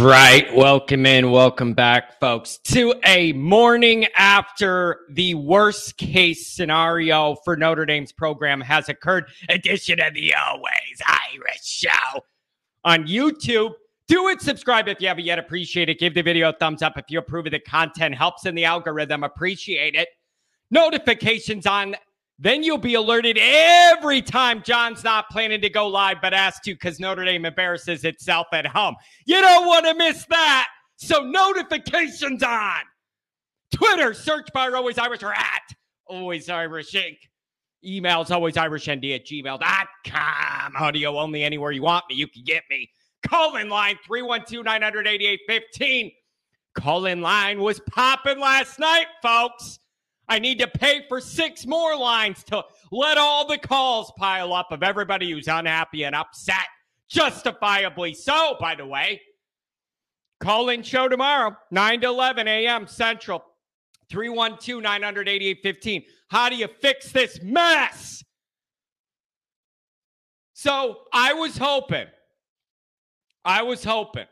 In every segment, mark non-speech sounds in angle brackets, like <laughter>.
right. Welcome in, welcome back, folks, to a morning after the worst case scenario for Notre Dame's program has occurred edition of the Always Irish Show on YouTube. Do it, subscribe if you haven't yet. Appreciate it. Give the video a thumbs up if you approve of the content. Helps in the algorithm. Appreciate it. Notifications on then you'll be alerted every time John's not planning to go live, but asked to because Notre Dame embarrasses itself at home. You don't want to miss that. So notifications on. Twitter, search bar always Irish or at always Irish Inc. Emails always Irish ND at gmail.com. Audio only anywhere you want me. You can get me. Call in line 312 988 15. Call in line was popping last night, folks. I need to pay for six more lines to let all the calls pile up of everybody who's unhappy and upset, justifiably so, by the way. Call in show tomorrow, 9 to 11 a.m. Central, 312 988 How do you fix this mess? So I was hoping, I was hoping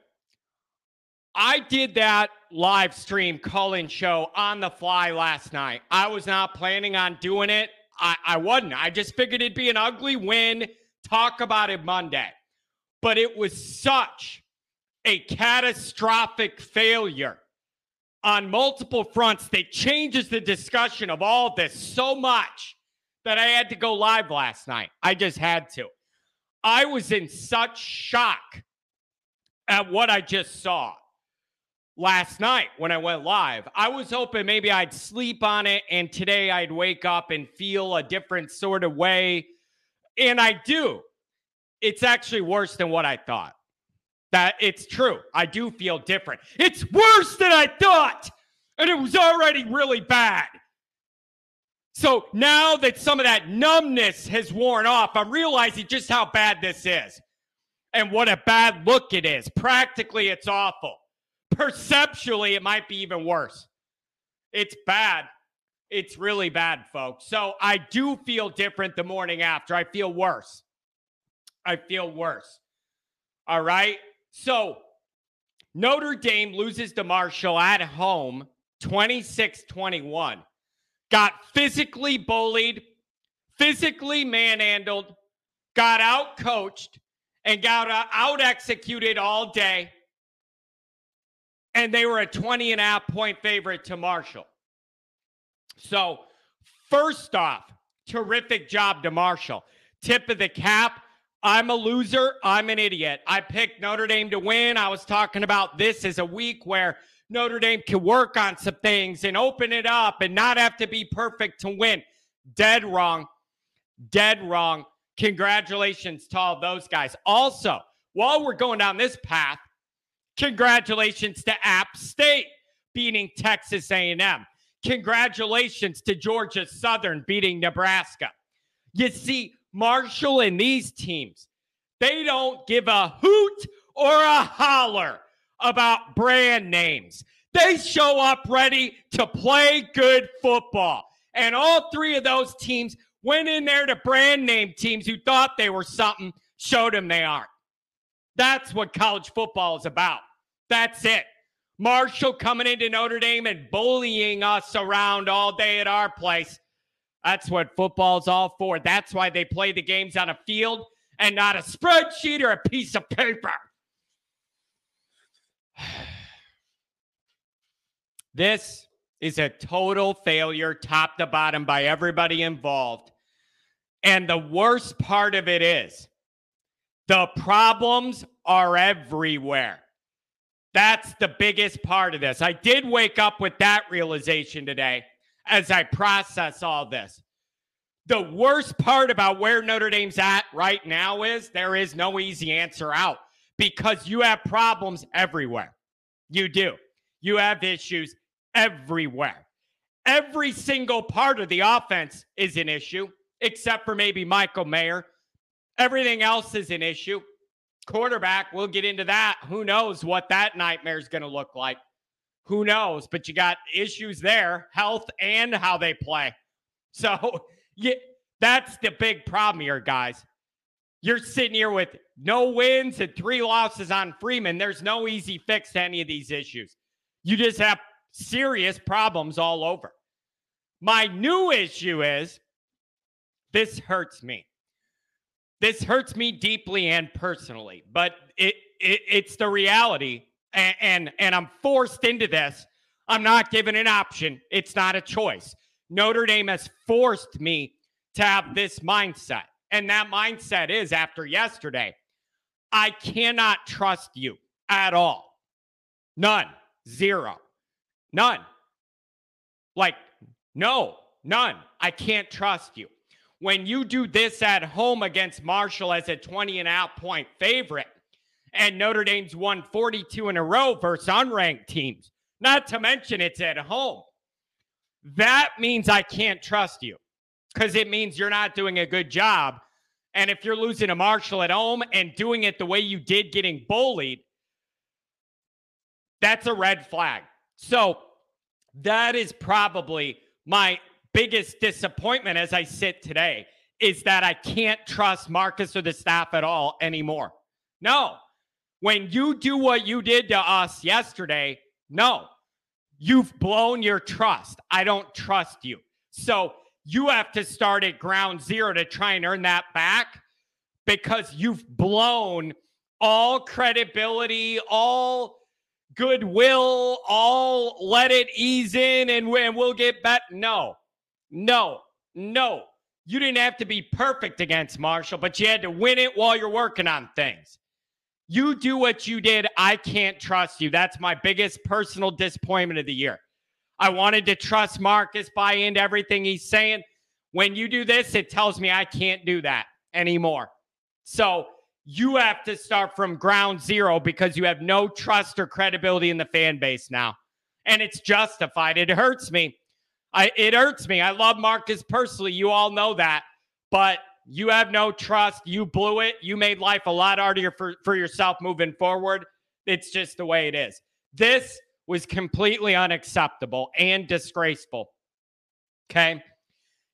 I did that live stream call in show on the fly last night. I was not planning on doing it. I, I wasn't. I just figured it'd be an ugly win. Talk about it Monday. But it was such a catastrophic failure on multiple fronts that changes the discussion of all this so much that I had to go live last night. I just had to. I was in such shock at what I just saw last night when I went live. I was hoping maybe I'd sleep on it and today I'd wake up and feel a different sort of way. And I do. It's actually worse than what I thought. That it's true. I do feel different. It's worse than I thought. And it was already really bad. So now that some of that numbness has worn off, I'm realizing just how bad this is and what a bad look it is. Practically, it's awful perceptually, it might be even worse. It's bad. It's really bad, folks. So I do feel different the morning after. I feel worse. I feel worse. All right. So Notre Dame loses to Marshall at home 26 21. Got physically bullied, physically manhandled, got out coached, and got uh, out executed all day and they were a 20 and a half point favorite to Marshall. So, first off, terrific job to Marshall. Tip of the cap. I'm a loser. I'm an idiot. I picked Notre Dame to win. I was talking about this as a week where Notre Dame can work on some things and open it up and not have to be perfect to win. Dead wrong. Dead wrong. Congratulations to all those guys. Also, while we're going down this path, Congratulations to App State beating Texas A&M. Congratulations to Georgia Southern beating Nebraska. You see, Marshall and these teams, they don't give a hoot or a holler about brand names. They show up ready to play good football. And all three of those teams went in there to brand name teams who thought they were something, showed them they aren't. That's what college football is about. That's it. Marshall coming into Notre Dame and bullying us around all day at our place. That's what football's all for. That's why they play the games on a field and not a spreadsheet or a piece of paper. <sighs> This is a total failure, top to bottom, by everybody involved. And the worst part of it is the problems are everywhere. That's the biggest part of this. I did wake up with that realization today as I process all this. The worst part about where Notre Dame's at right now is there is no easy answer out because you have problems everywhere. You do. You have issues everywhere. Every single part of the offense is an issue, except for maybe Michael Mayer. Everything else is an issue quarterback, we'll get into that. Who knows what that nightmare is going to look like? Who knows? But you got issues there, health and how they play. <laughs> So yeah, that's the big problem here, guys. You're sitting here with no wins and three losses on Freeman. There's no easy fix to any of these issues. You just have serious problems all over. My new issue is this hurts me. This hurts me deeply and personally, but it, it it's the reality. And, and and I'm forced into this. I'm not given an option. It's not a choice. Notre Dame has forced me to have this mindset. And that mindset is after yesterday, I cannot trust you at all. None. Zero. None. Like, no, none. I can't trust you. When you do this at home against Marshall as a 20 and out point favorite, and Notre Dame's won 42 in a row versus unranked teams, not to mention it's at home, that means I can't trust you because it means you're not doing a good job. And if you're losing a Marshall at home and doing it the way you did getting bullied, that's a red flag. So that is probably my biggest disappointment as I sit today is that I can't trust Marcus or the staff at all anymore. No. When you do what you did to us yesterday, no. You've blown your trust. I don't trust you. So you have to start at ground zero to try and earn that back because you've blown all credibility, all goodwill, all let it ease in and, we'll get back. No, no, no. You didn't have to be perfect against Marshall, but you had to win it while you're working on things. You do what you did. I can't trust you. That's my biggest personal disappointment of the year. I wanted to trust Marcus, buy into everything he's saying. When you do this, it tells me I can't do that anymore. So you have to start from ground zero because you have no trust or credibility in the fan base now. And it's justified. It hurts me. I, it hurts me. I love Marcus personally. You all know that. But you have no trust. You blew it. You made life a lot harder for, for yourself moving forward. It's just the way it is. This was completely unacceptable and disgraceful. Okay.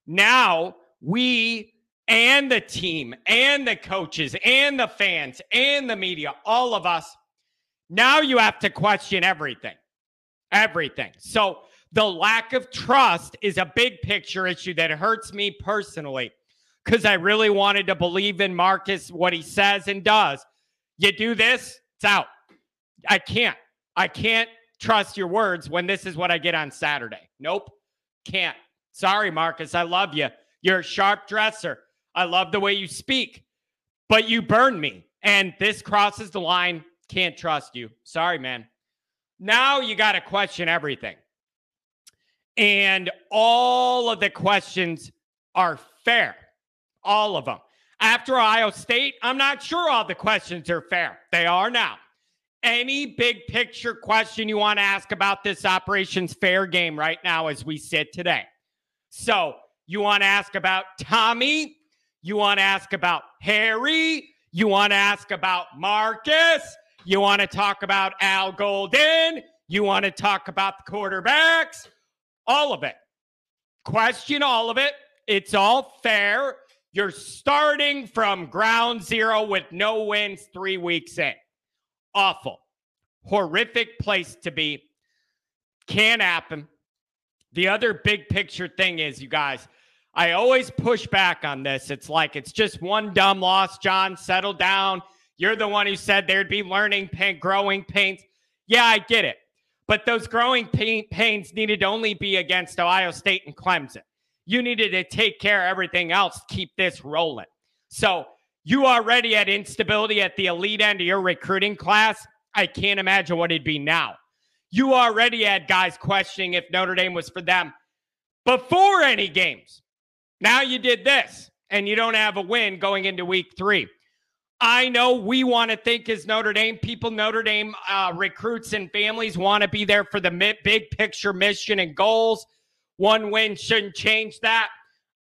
Now we and the team and the coaches and the fans and the media, all of us, now you have to question everything. Everything. So the lack of trust is a big picture issue that hurts me personally because I really wanted to believe in Marcus, what he says and does. You do this, it's out. I can't. I can't trust your words when this is what I get on Saturday. Nope. Can't. Sorry, Marcus. I love you. You're a sharp dresser. I love the way you speak, but you burn me. And this crosses the line. Can't trust you. Sorry, man. Now you got to question everything. And all of the questions are fair. All of them. After Ohio State, I'm not sure all the questions are fair. They are now. Any big picture question you want to ask about this operations fair game right now as we sit today? So, you want to ask about Tommy you want to ask about Harry. You want to ask about Marcus. You want to talk about Al Golden. You want to talk about the quarterbacks. All of it. Question all of it. It's all fair. You're starting from ground zero with no wins three weeks in. Awful. Horrific place to be. Can't happen. The other big picture thing is, you guys, I always push back on this. It's like it's just one dumb loss, John. Settle down. You're the one who said there'd be learning pain, growing pains. Yeah, I get it. But those growing pain, pains needed to only be against Ohio State and Clemson. You needed to take care of everything else keep this rolling. So you already had instability at the elite end of your recruiting class. I can't imagine what it'd be now. You already had guys questioning if Notre Dame was for them before any games. Now you did this and you don't have a win going into week three. I know we want to think as Notre Dame people, Notre Dame uh, recruits and families want to be there for the big picture mission and goals. One win shouldn't change that.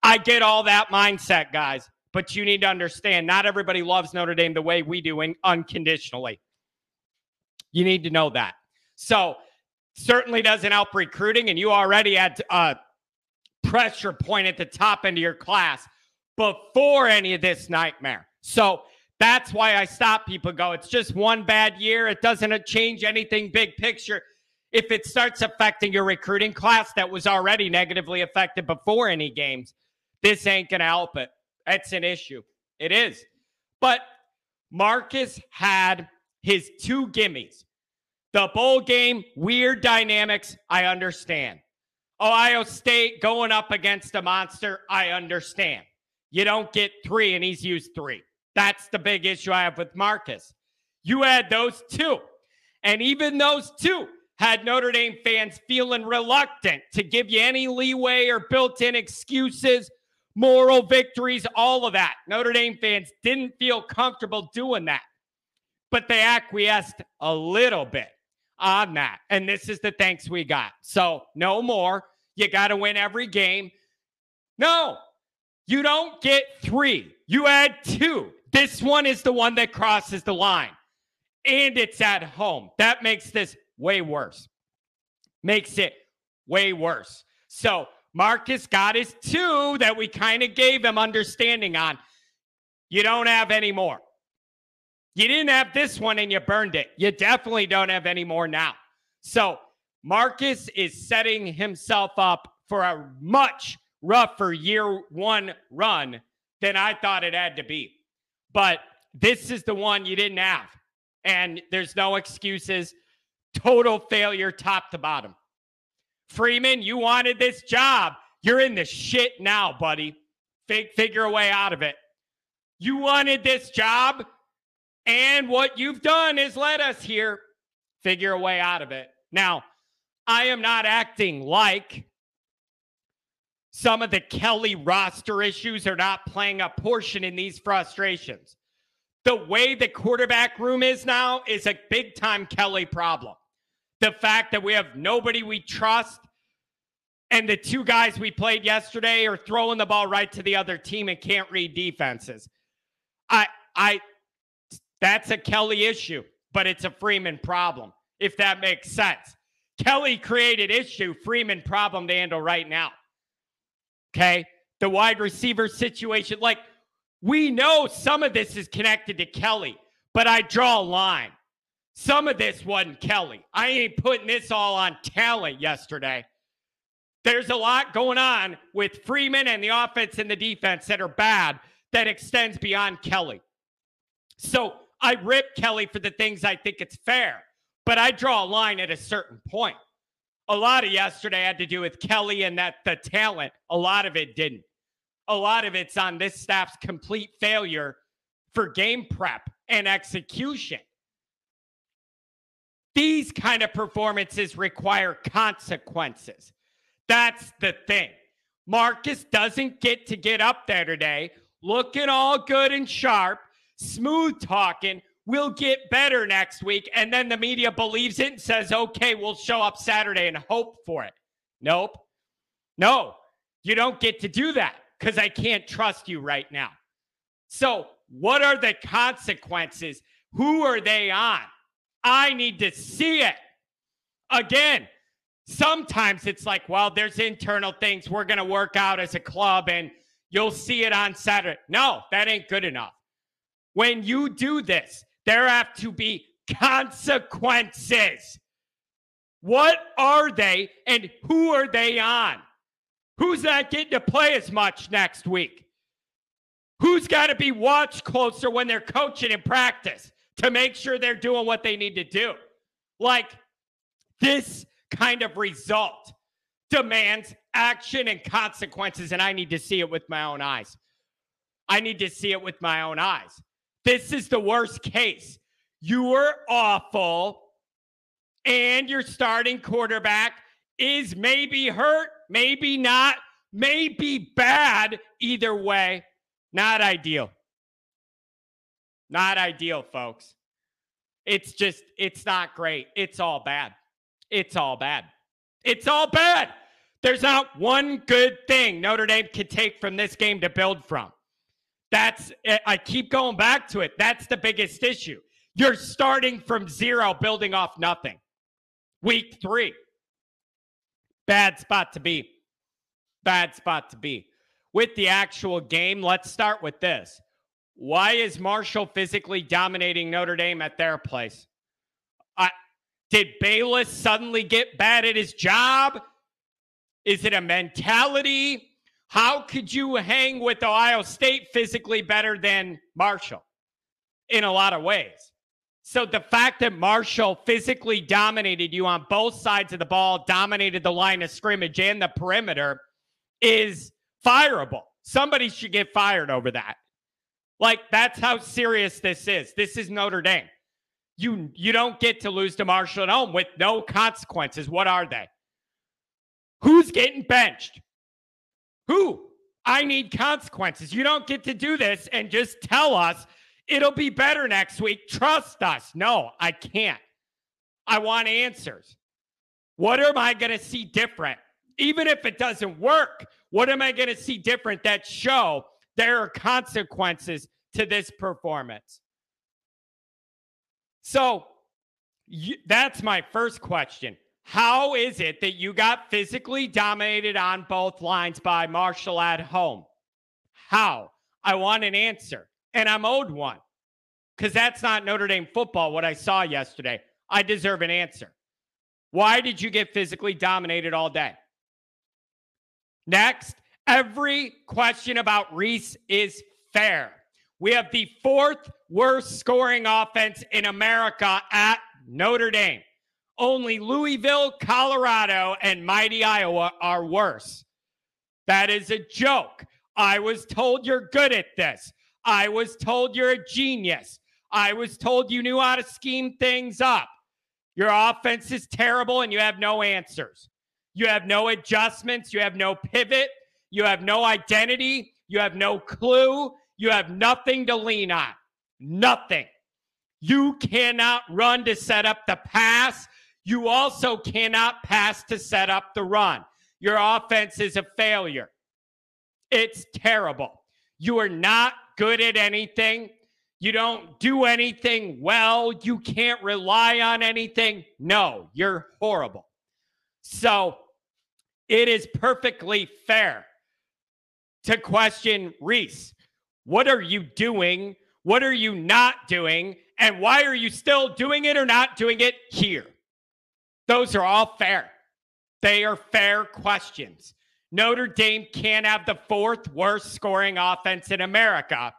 I get all that mindset, guys, but you need to understand not everybody loves Notre Dame the way we do in, unconditionally. You need to know that. So, certainly doesn't help recruiting, and you already had uh, pressure point at the top end of your class before any of this nightmare. So that's why I stop people go, it's just one bad year. It doesn't change anything big picture. If it starts affecting your recruiting class that was already negatively affected before any games, this ain't going to help it. That's an issue. It is. But Marcus had his two gimmies. The bowl game, weird dynamics, I understand. Ohio State going up against a monster, I understand. You don't get three, and he's used three. That's the big issue I have with Marcus. You had those two. And even those two had Notre Dame fans feeling reluctant to give you any leeway or built in excuses, moral victories, all of that. Notre Dame fans didn't feel comfortable doing that, but they acquiesced a little bit on that. And this is the thanks we got. So, no more. You got to win every game. No, you don't get three. You add two. This one is the one that crosses the line, and it's at home. That makes this way worse. Makes it way worse. So, Marcus got his two that we kind of gave him understanding on. You don't have any more. You didn't have this one and you burned it. You definitely don't have any more now. So Marcus is setting himself up for a much rougher year one run than I thought it had to be. But this is the one you didn't have. And there's no excuses. Total failure, top to bottom. Freeman, you wanted this job. You're in the shit now, buddy. figure a way out of it. You wanted this job. And what you've done is led us here. Figure a way out of it. Now, I am not acting like some of the Kelly roster issues are not playing a portion in these frustrations. The way the quarterback room is now is a big time Kelly problem. The fact that we have nobody we trust and the two guys we played yesterday are throwing the ball right to the other team and can't read defenses. I I that's a Kelly issue, but it's a Freeman problem, if that makes sense. Kelly created issue, Freeman problem to handle right now. Okay. The wide receiver situation, like we know some of this is connected to Kelly, but I draw a line. Some of this wasn't Kelly. I ain't putting this all on talent yesterday. There's a lot going on with Freeman and the offense and the defense that are bad that extends beyond Kelly. So I rip Kelly for the things I think it's fair, but I draw a line at a certain point. A lot of yesterday had to do with Kelly and that the talent. A lot of it didn't. A lot of it's on this staff's complete failure for game prep and execution. These kind of performances require consequences. That's the thing. Marcus doesn't get to get up there today looking all good and sharp smooth talking. We'll get better next week. And then the media believes it and says, okay, we'll show up Saturday and hope for it. Nope. No, you don't get to do that because I can't trust you right now. So, what are the consequences? Who are they on? I need to see it. Again, sometimes it's like, well, there's internal things we're going to work out as a club and you'll see it on Saturday. No, that ain't good enough. When you do this, there have to be consequences. What are they and who are they on? Who's not getting to play as much next week? Who's got to be watched closer when they're coaching in practice to make sure they're doing what they need to do? Like this kind of result demands action and consequences, and I need to see it with my own eyes. I need to see it with my own eyes. This is the worst case. You were awful, and your starting quarterback is maybe hurt, maybe not, maybe bad. Either way, not ideal. Not ideal, folks. It's just, it's not great. It's all bad. It's all bad. It's all bad. There's not one good thing Notre Dame can take from this game to build from. That's, eh, I keep going back to it. That's the biggest issue. You're starting from zero, building off nothing. Week three. Bad spot to be. Bad spot to be. With the actual game, let's start with this. Why is Marshall physically dominating Notre Dame at their place? Uh, did Balis suddenly get bad at his job? Is it a mentality? How could you hang with Ohio State physically better than Marshall in a lot of ways? So the fact that Marshall physically dominated you on both sides of the ball, dominated the line of scrimmage and the perimeter is fireable. Somebody should get fired over that. Like that's how serious this is. This is Notre Dame. You you don't get to lose to Marshall at home with no consequences. What are they? Who's getting benched? Who? I need consequences. You don't get to do this and just tell us It'll be better next week. Trust us. No, I can't. I want answers. What am I going to see different? Even if it doesn't work, what am I going to see different that show there are consequences to this performance? So you, that's my first question. How is it that you got physically dominated on both lines by Marshall at home? How? I want an answer and I'm owed one because that's not Notre Dame football, what I saw yesterday. I deserve an answer. Why did you get physically dominated all day? Next, every question about Rees is fair. We have the fourth worst scoring offense in America at Notre Dame. Only Louisville, Colorado, and mighty Iowa are worse. That is a joke. I was told you're good at this. I was told you're a genius. I was told you knew how to scheme things up. Your offense is terrible and you have no answers. You have no adjustments. You have no pivot. You have no identity. You have no clue. You have nothing to lean on. Nothing. You cannot run to set up the pass. You also cannot pass to set up the run. Your offense is a failure. It's terrible. You are not good at anything. You don't do anything well. You can't rely on anything. No, you're horrible. So it is perfectly fair to question Rees. What are you doing? What are you not doing? And why are you still doing it or not doing it here? Those are all fair. They are fair questions. Notre Dame can't have the fourth worst scoring offense in America.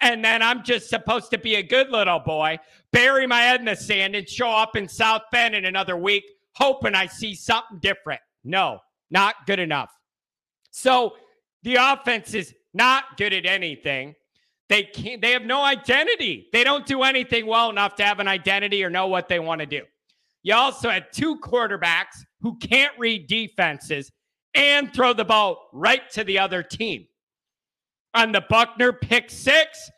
And then I'm just supposed to be a good little boy, bury my head in the sand, and show up in South Bend in another week, hoping I see something different. No, not good enough. So the offense is not good at anything. They can't, they have no identity. They don't do anything well enough to have an identity or know what they want to do. You also had two quarterbacks who can't read defenses and throw the ball right to the other team. On the Buckner pick six,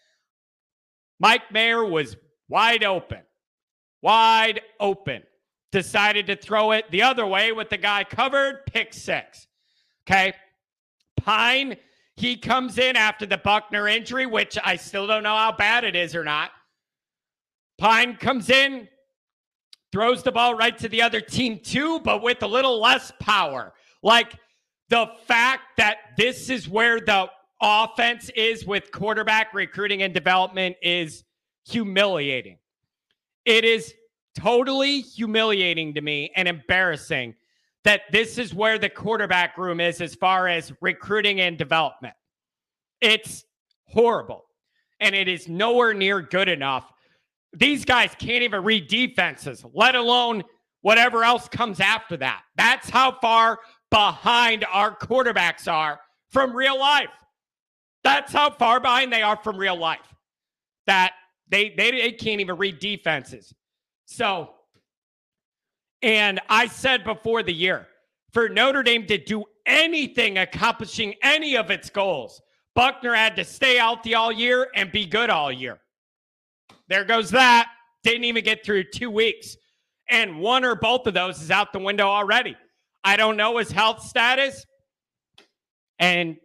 Mike Mayer was wide open, wide open. Decided to throw it the other way with the guy covered, pick six. Okay. Pyne, he comes in after the Buckner injury, which I still don't know how bad it is or not. Pyne comes in, throws the ball right to the other team too, but with a little less power. Like the fact that this is where the offense is with quarterback recruiting and development is humiliating. It is totally humiliating to me and embarrassing that this is where the quarterback room is as far as recruiting and development. It's horrible. And it is nowhere near good enough. These guys can't even read defenses, let alone whatever else comes after that. That's how far behind our quarterbacks are from real life. That's how far behind they are from real life. That they they, they can't even read defenses. So, and I said before the year, for Notre Dame to do anything accomplishing any of its goals, Buckner had to stay healthy all year and be good all year. There goes that. Didn't even get through two weeks. And one or both of those is out the window already. I don't know his health status. And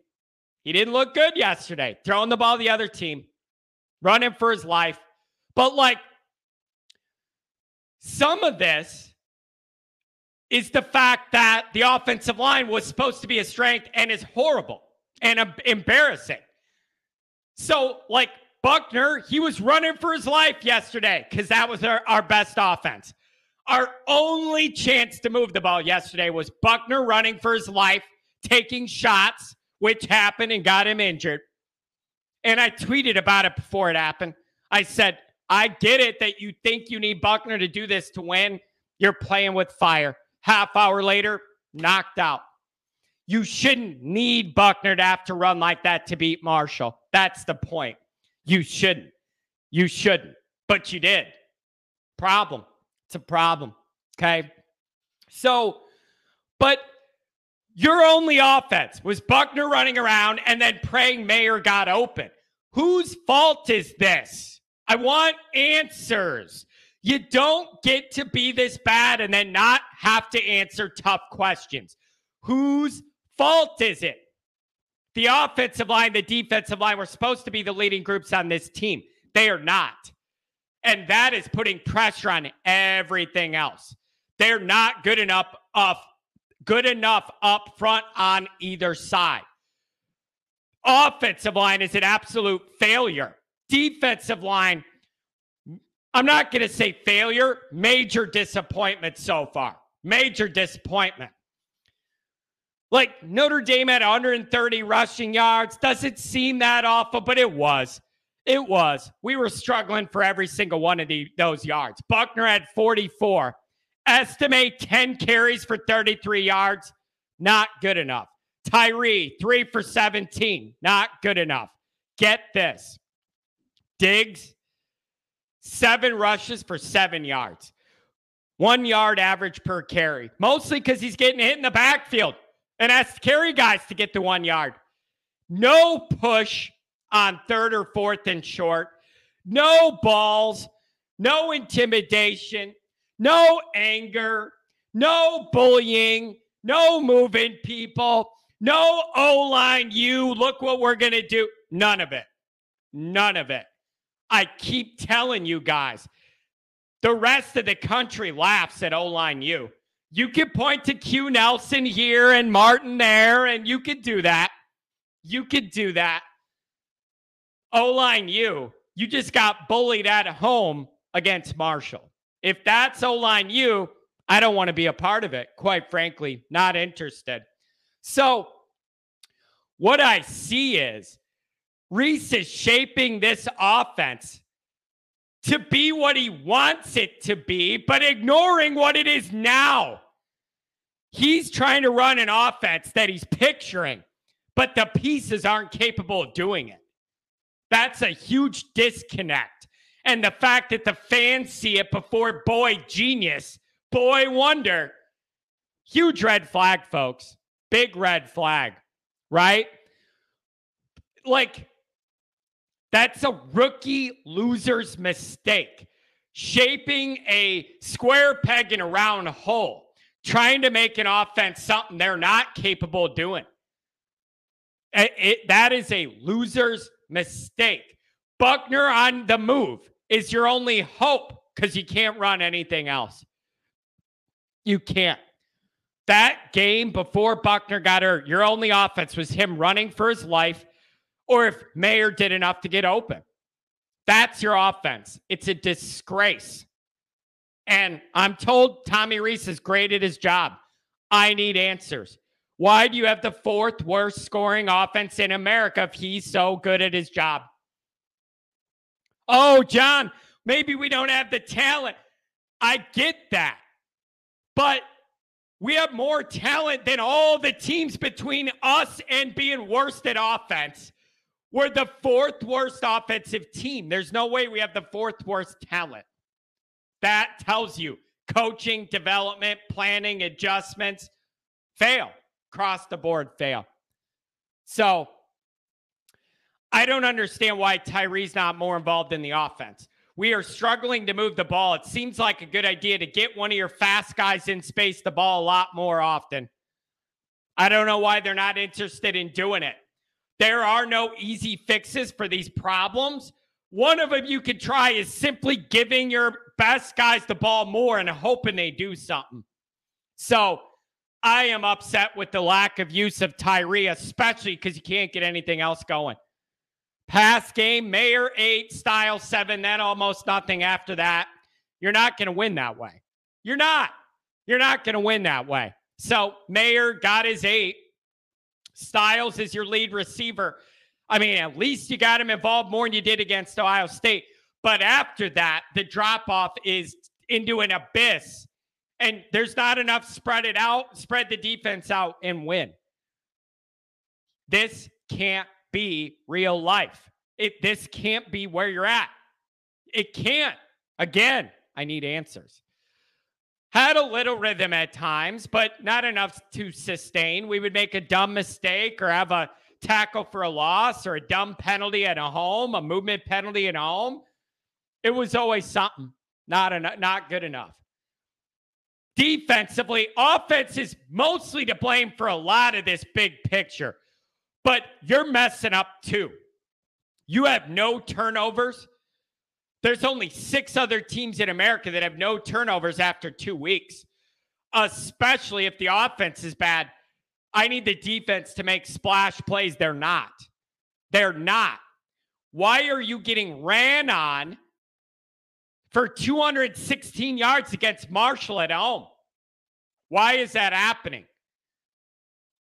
he didn't look good yesterday, throwing the ball the other team, running for his life. But like some of this is the fact that the offensive line was supposed to be a strength and is horrible and embarrassing. So, like, Buckner, he was running for his life yesterday because that was our, our best offense. Our only chance to move the ball yesterday was Buckner running for his life, taking shots, which happened and got him injured. And I tweeted about it before it happened. I said, I get it that you think you need Buckner to do this to win. You're playing with fire. Half hour later, knocked out. You shouldn't need Buckner to have to run like that to beat Marshall. That's the point. You shouldn't. You shouldn't. But you did. Problem. It's a problem. Okay. So, but your only offense was Buckner running around and then praying Mayer got open. Whose fault is this? I want answers. You don't get to be this bad and then not have to answer tough questions. Whose fault is it? The offensive line, the defensive line were supposed to be the leading groups on this team. They are not. And that is putting pressure on everything else. They're not good enough up, good enough up front on either side. Offensive line is an absolute failure. Defensive line, I'm not going to say failure, major disappointment so far. Major disappointment. Like Notre Dame had 130 rushing yards. Doesn't seem that awful, but it was. It was. We were struggling for every single one of the, those yards. Buckner had 44. Estimé 10 carries for 33 yards. Not good enough. Tyree, three for 17. Not good enough. Get this. Diggs, seven rushes for seven yards. One yard average per carry. Mostly because he's getting hit in the backfield and to carry guys to get to one yard. No push on third or fourth and short. No balls. No intimidation. No anger. No bullying. No moving people. No O line, you look what we're going to do. None of it. None of it. I keep telling you guys, the rest of the country laughs at O line you. You could point to Q Nelson here and Martin there, and you could do that. You could do that. O line, you. You just got bullied at home against Marshall. If that's O line, you, I don't want to be a part of it. Quite frankly, not interested. So, what I see is Rees is shaping this offense to be what he wants it to be, but ignoring what it is now. He's trying to run an offense that he's picturing, but the pieces aren't capable of doing it. That's a huge disconnect. And the fact that the fans see it before boy genius, boy wonder, huge red flag, folks. Big red flag, right? Like, that's a rookie loser's mistake. Shaping a square peg in a round hole, trying to make an offense something they're not capable of doing. It, it, that is a loser's mistake. Buckner on the move is your only hope because you can't run anything else. You can't. That game before Buckner got hurt, your only offense was him running for his life or if Mayer did enough to get open. That's your offense. It's a disgrace. And I'm told Tommy Rees is great at his job. I need answers. Why do you have the fourth worst scoring offense in America if he's so good at his job? Oh, John, maybe we don't have the talent. I get that. But we have more talent than all the teams between us and being worst at offense. We're the fourth worst offensive team. There's no way we have the fourth worst talent. That tells you coaching, development, planning, adjustments fail, across the board fail. So I don't understand why Tyree's not more involved in the offense. We are struggling to move the ball. It seems like a good idea to get one of your fast guys in space the ball a lot more often. I don't know why they're not interested in doing it. There are no easy fixes for these problems. One of them you could try is simply giving your best guys the ball more and hoping they do something. So I am upset with the lack of use of Tyree, especially because you can't get anything else going. Pass game, Mayer eight, Style seven, then almost nothing after that. You're not going to win that way. You're not. You're not going to win that way. So Mayer got his eight. Styles is your lead receiver. I mean, at least you got him involved more than you did against Ohio State. But after that, the drop off is into an abyss. And there's not enough spread it out, spread the defense out and win. This can't be real life. It this can't be where you're at. It can't. Again, I need answers. Had a little rhythm at times, but not enough to sustain. We would make a dumb mistake or have a tackle for a loss or a dumb penalty at a home, a movement penalty at home. It was always something. Not enough, not good enough. Defensively, offense is mostly to blame for a lot of this big picture. But you're messing up too. You have no turnovers. There's only six other teams in America that have no turnovers after two weeks, especially if the offense is bad. I need the defense to make splash plays. They're not. They're not. Why are you getting ran on for 216 yards against Marshall at home? Why is that happening?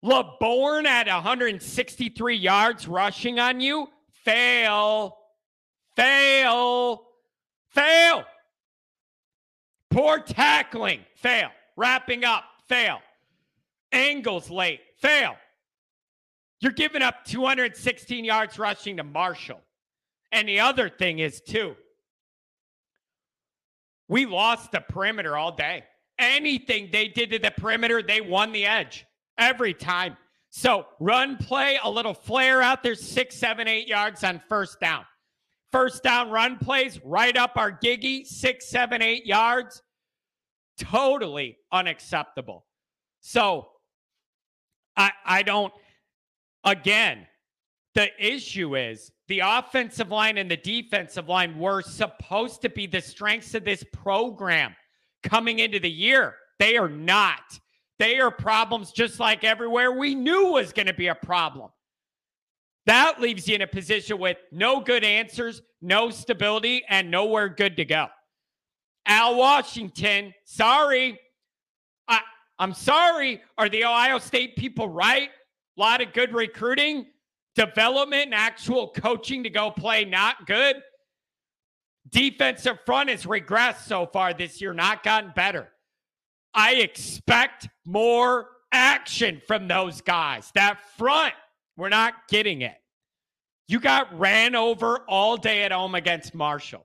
Laborn at 163 yards rushing on you. Fail. Fail. Fail. Poor tackling. Fail. Wrapping up. Fail. Angles late. Fail. You're giving up 216 yards rushing to Marshall. And the other thing is, too, we lost the perimeter all day. Anything they did to the perimeter, they won the edge every time. So run play, a little flare out there, six, seven, eight yards on first down. First down run plays right up our giggy, six, seven, eight yards. Totally unacceptable. So I I don't again, the issue is the offensive line and the defensive line were supposed to be the strengths of this program coming into the year. They are not. They are problems just like everywhere we knew was going to be a problem. That leaves you in a position with no good answers, no stability, and nowhere good to go. Al Washington, sorry. I, I'm sorry. Are the Ohio State people right? A lot of good recruiting, development, and actual coaching to go play, not good. Defensive front has regressed so far this year, not gotten better. I expect more action from those guys. That front, we're not getting it. You got ran over all day at home against Marshall.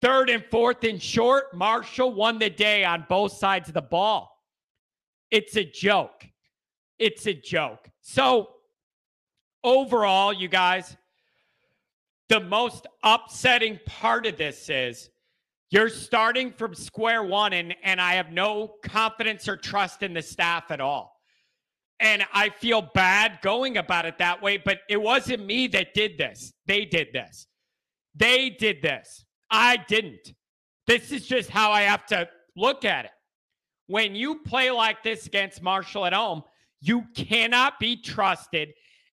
Third and fourth and short, Marshall won the day on both sides of the ball. It's a joke. It's a joke. So, overall, you guys, the most upsetting part of this is you're starting from square one, and, and I have no confidence or trust in the staff at all. And I feel bad going about it that way, but it wasn't me that did this. They did this. They did this. I didn't. This is just how I have to look at it. When you play like this against Marshall at home, you cannot be trusted,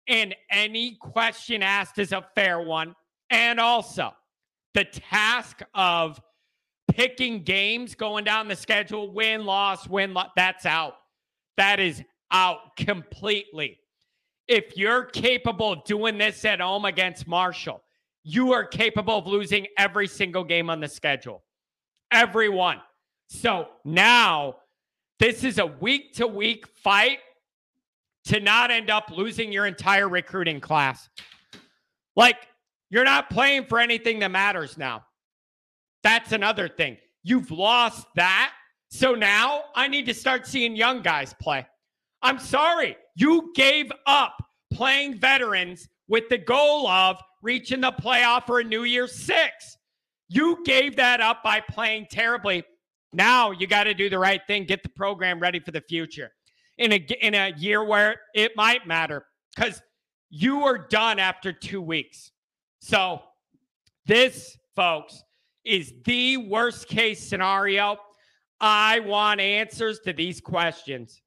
and any question asked is a fair one. And also, the task of picking games going down the schedule, win, loss, win, loss, that's out. That is out completely. If you're capable of doing this at home against Marshall, you are capable of losing every single game on the schedule. Every one. So now this is a week to week fight to not end up losing your entire recruiting class. Like, you're not playing for anything that matters now. That's another thing. You've lost that. So now I need to start seeing young guys play. I'm sorry. You gave up playing veterans with the goal of reaching the playoff for a New Year's Six. You gave that up by playing terribly. Now you got to do the right thing, get the program ready for the future in a in a year where it might matter because you are done after two weeks. So this, folks, is the worst case scenario. I want answers to these questions.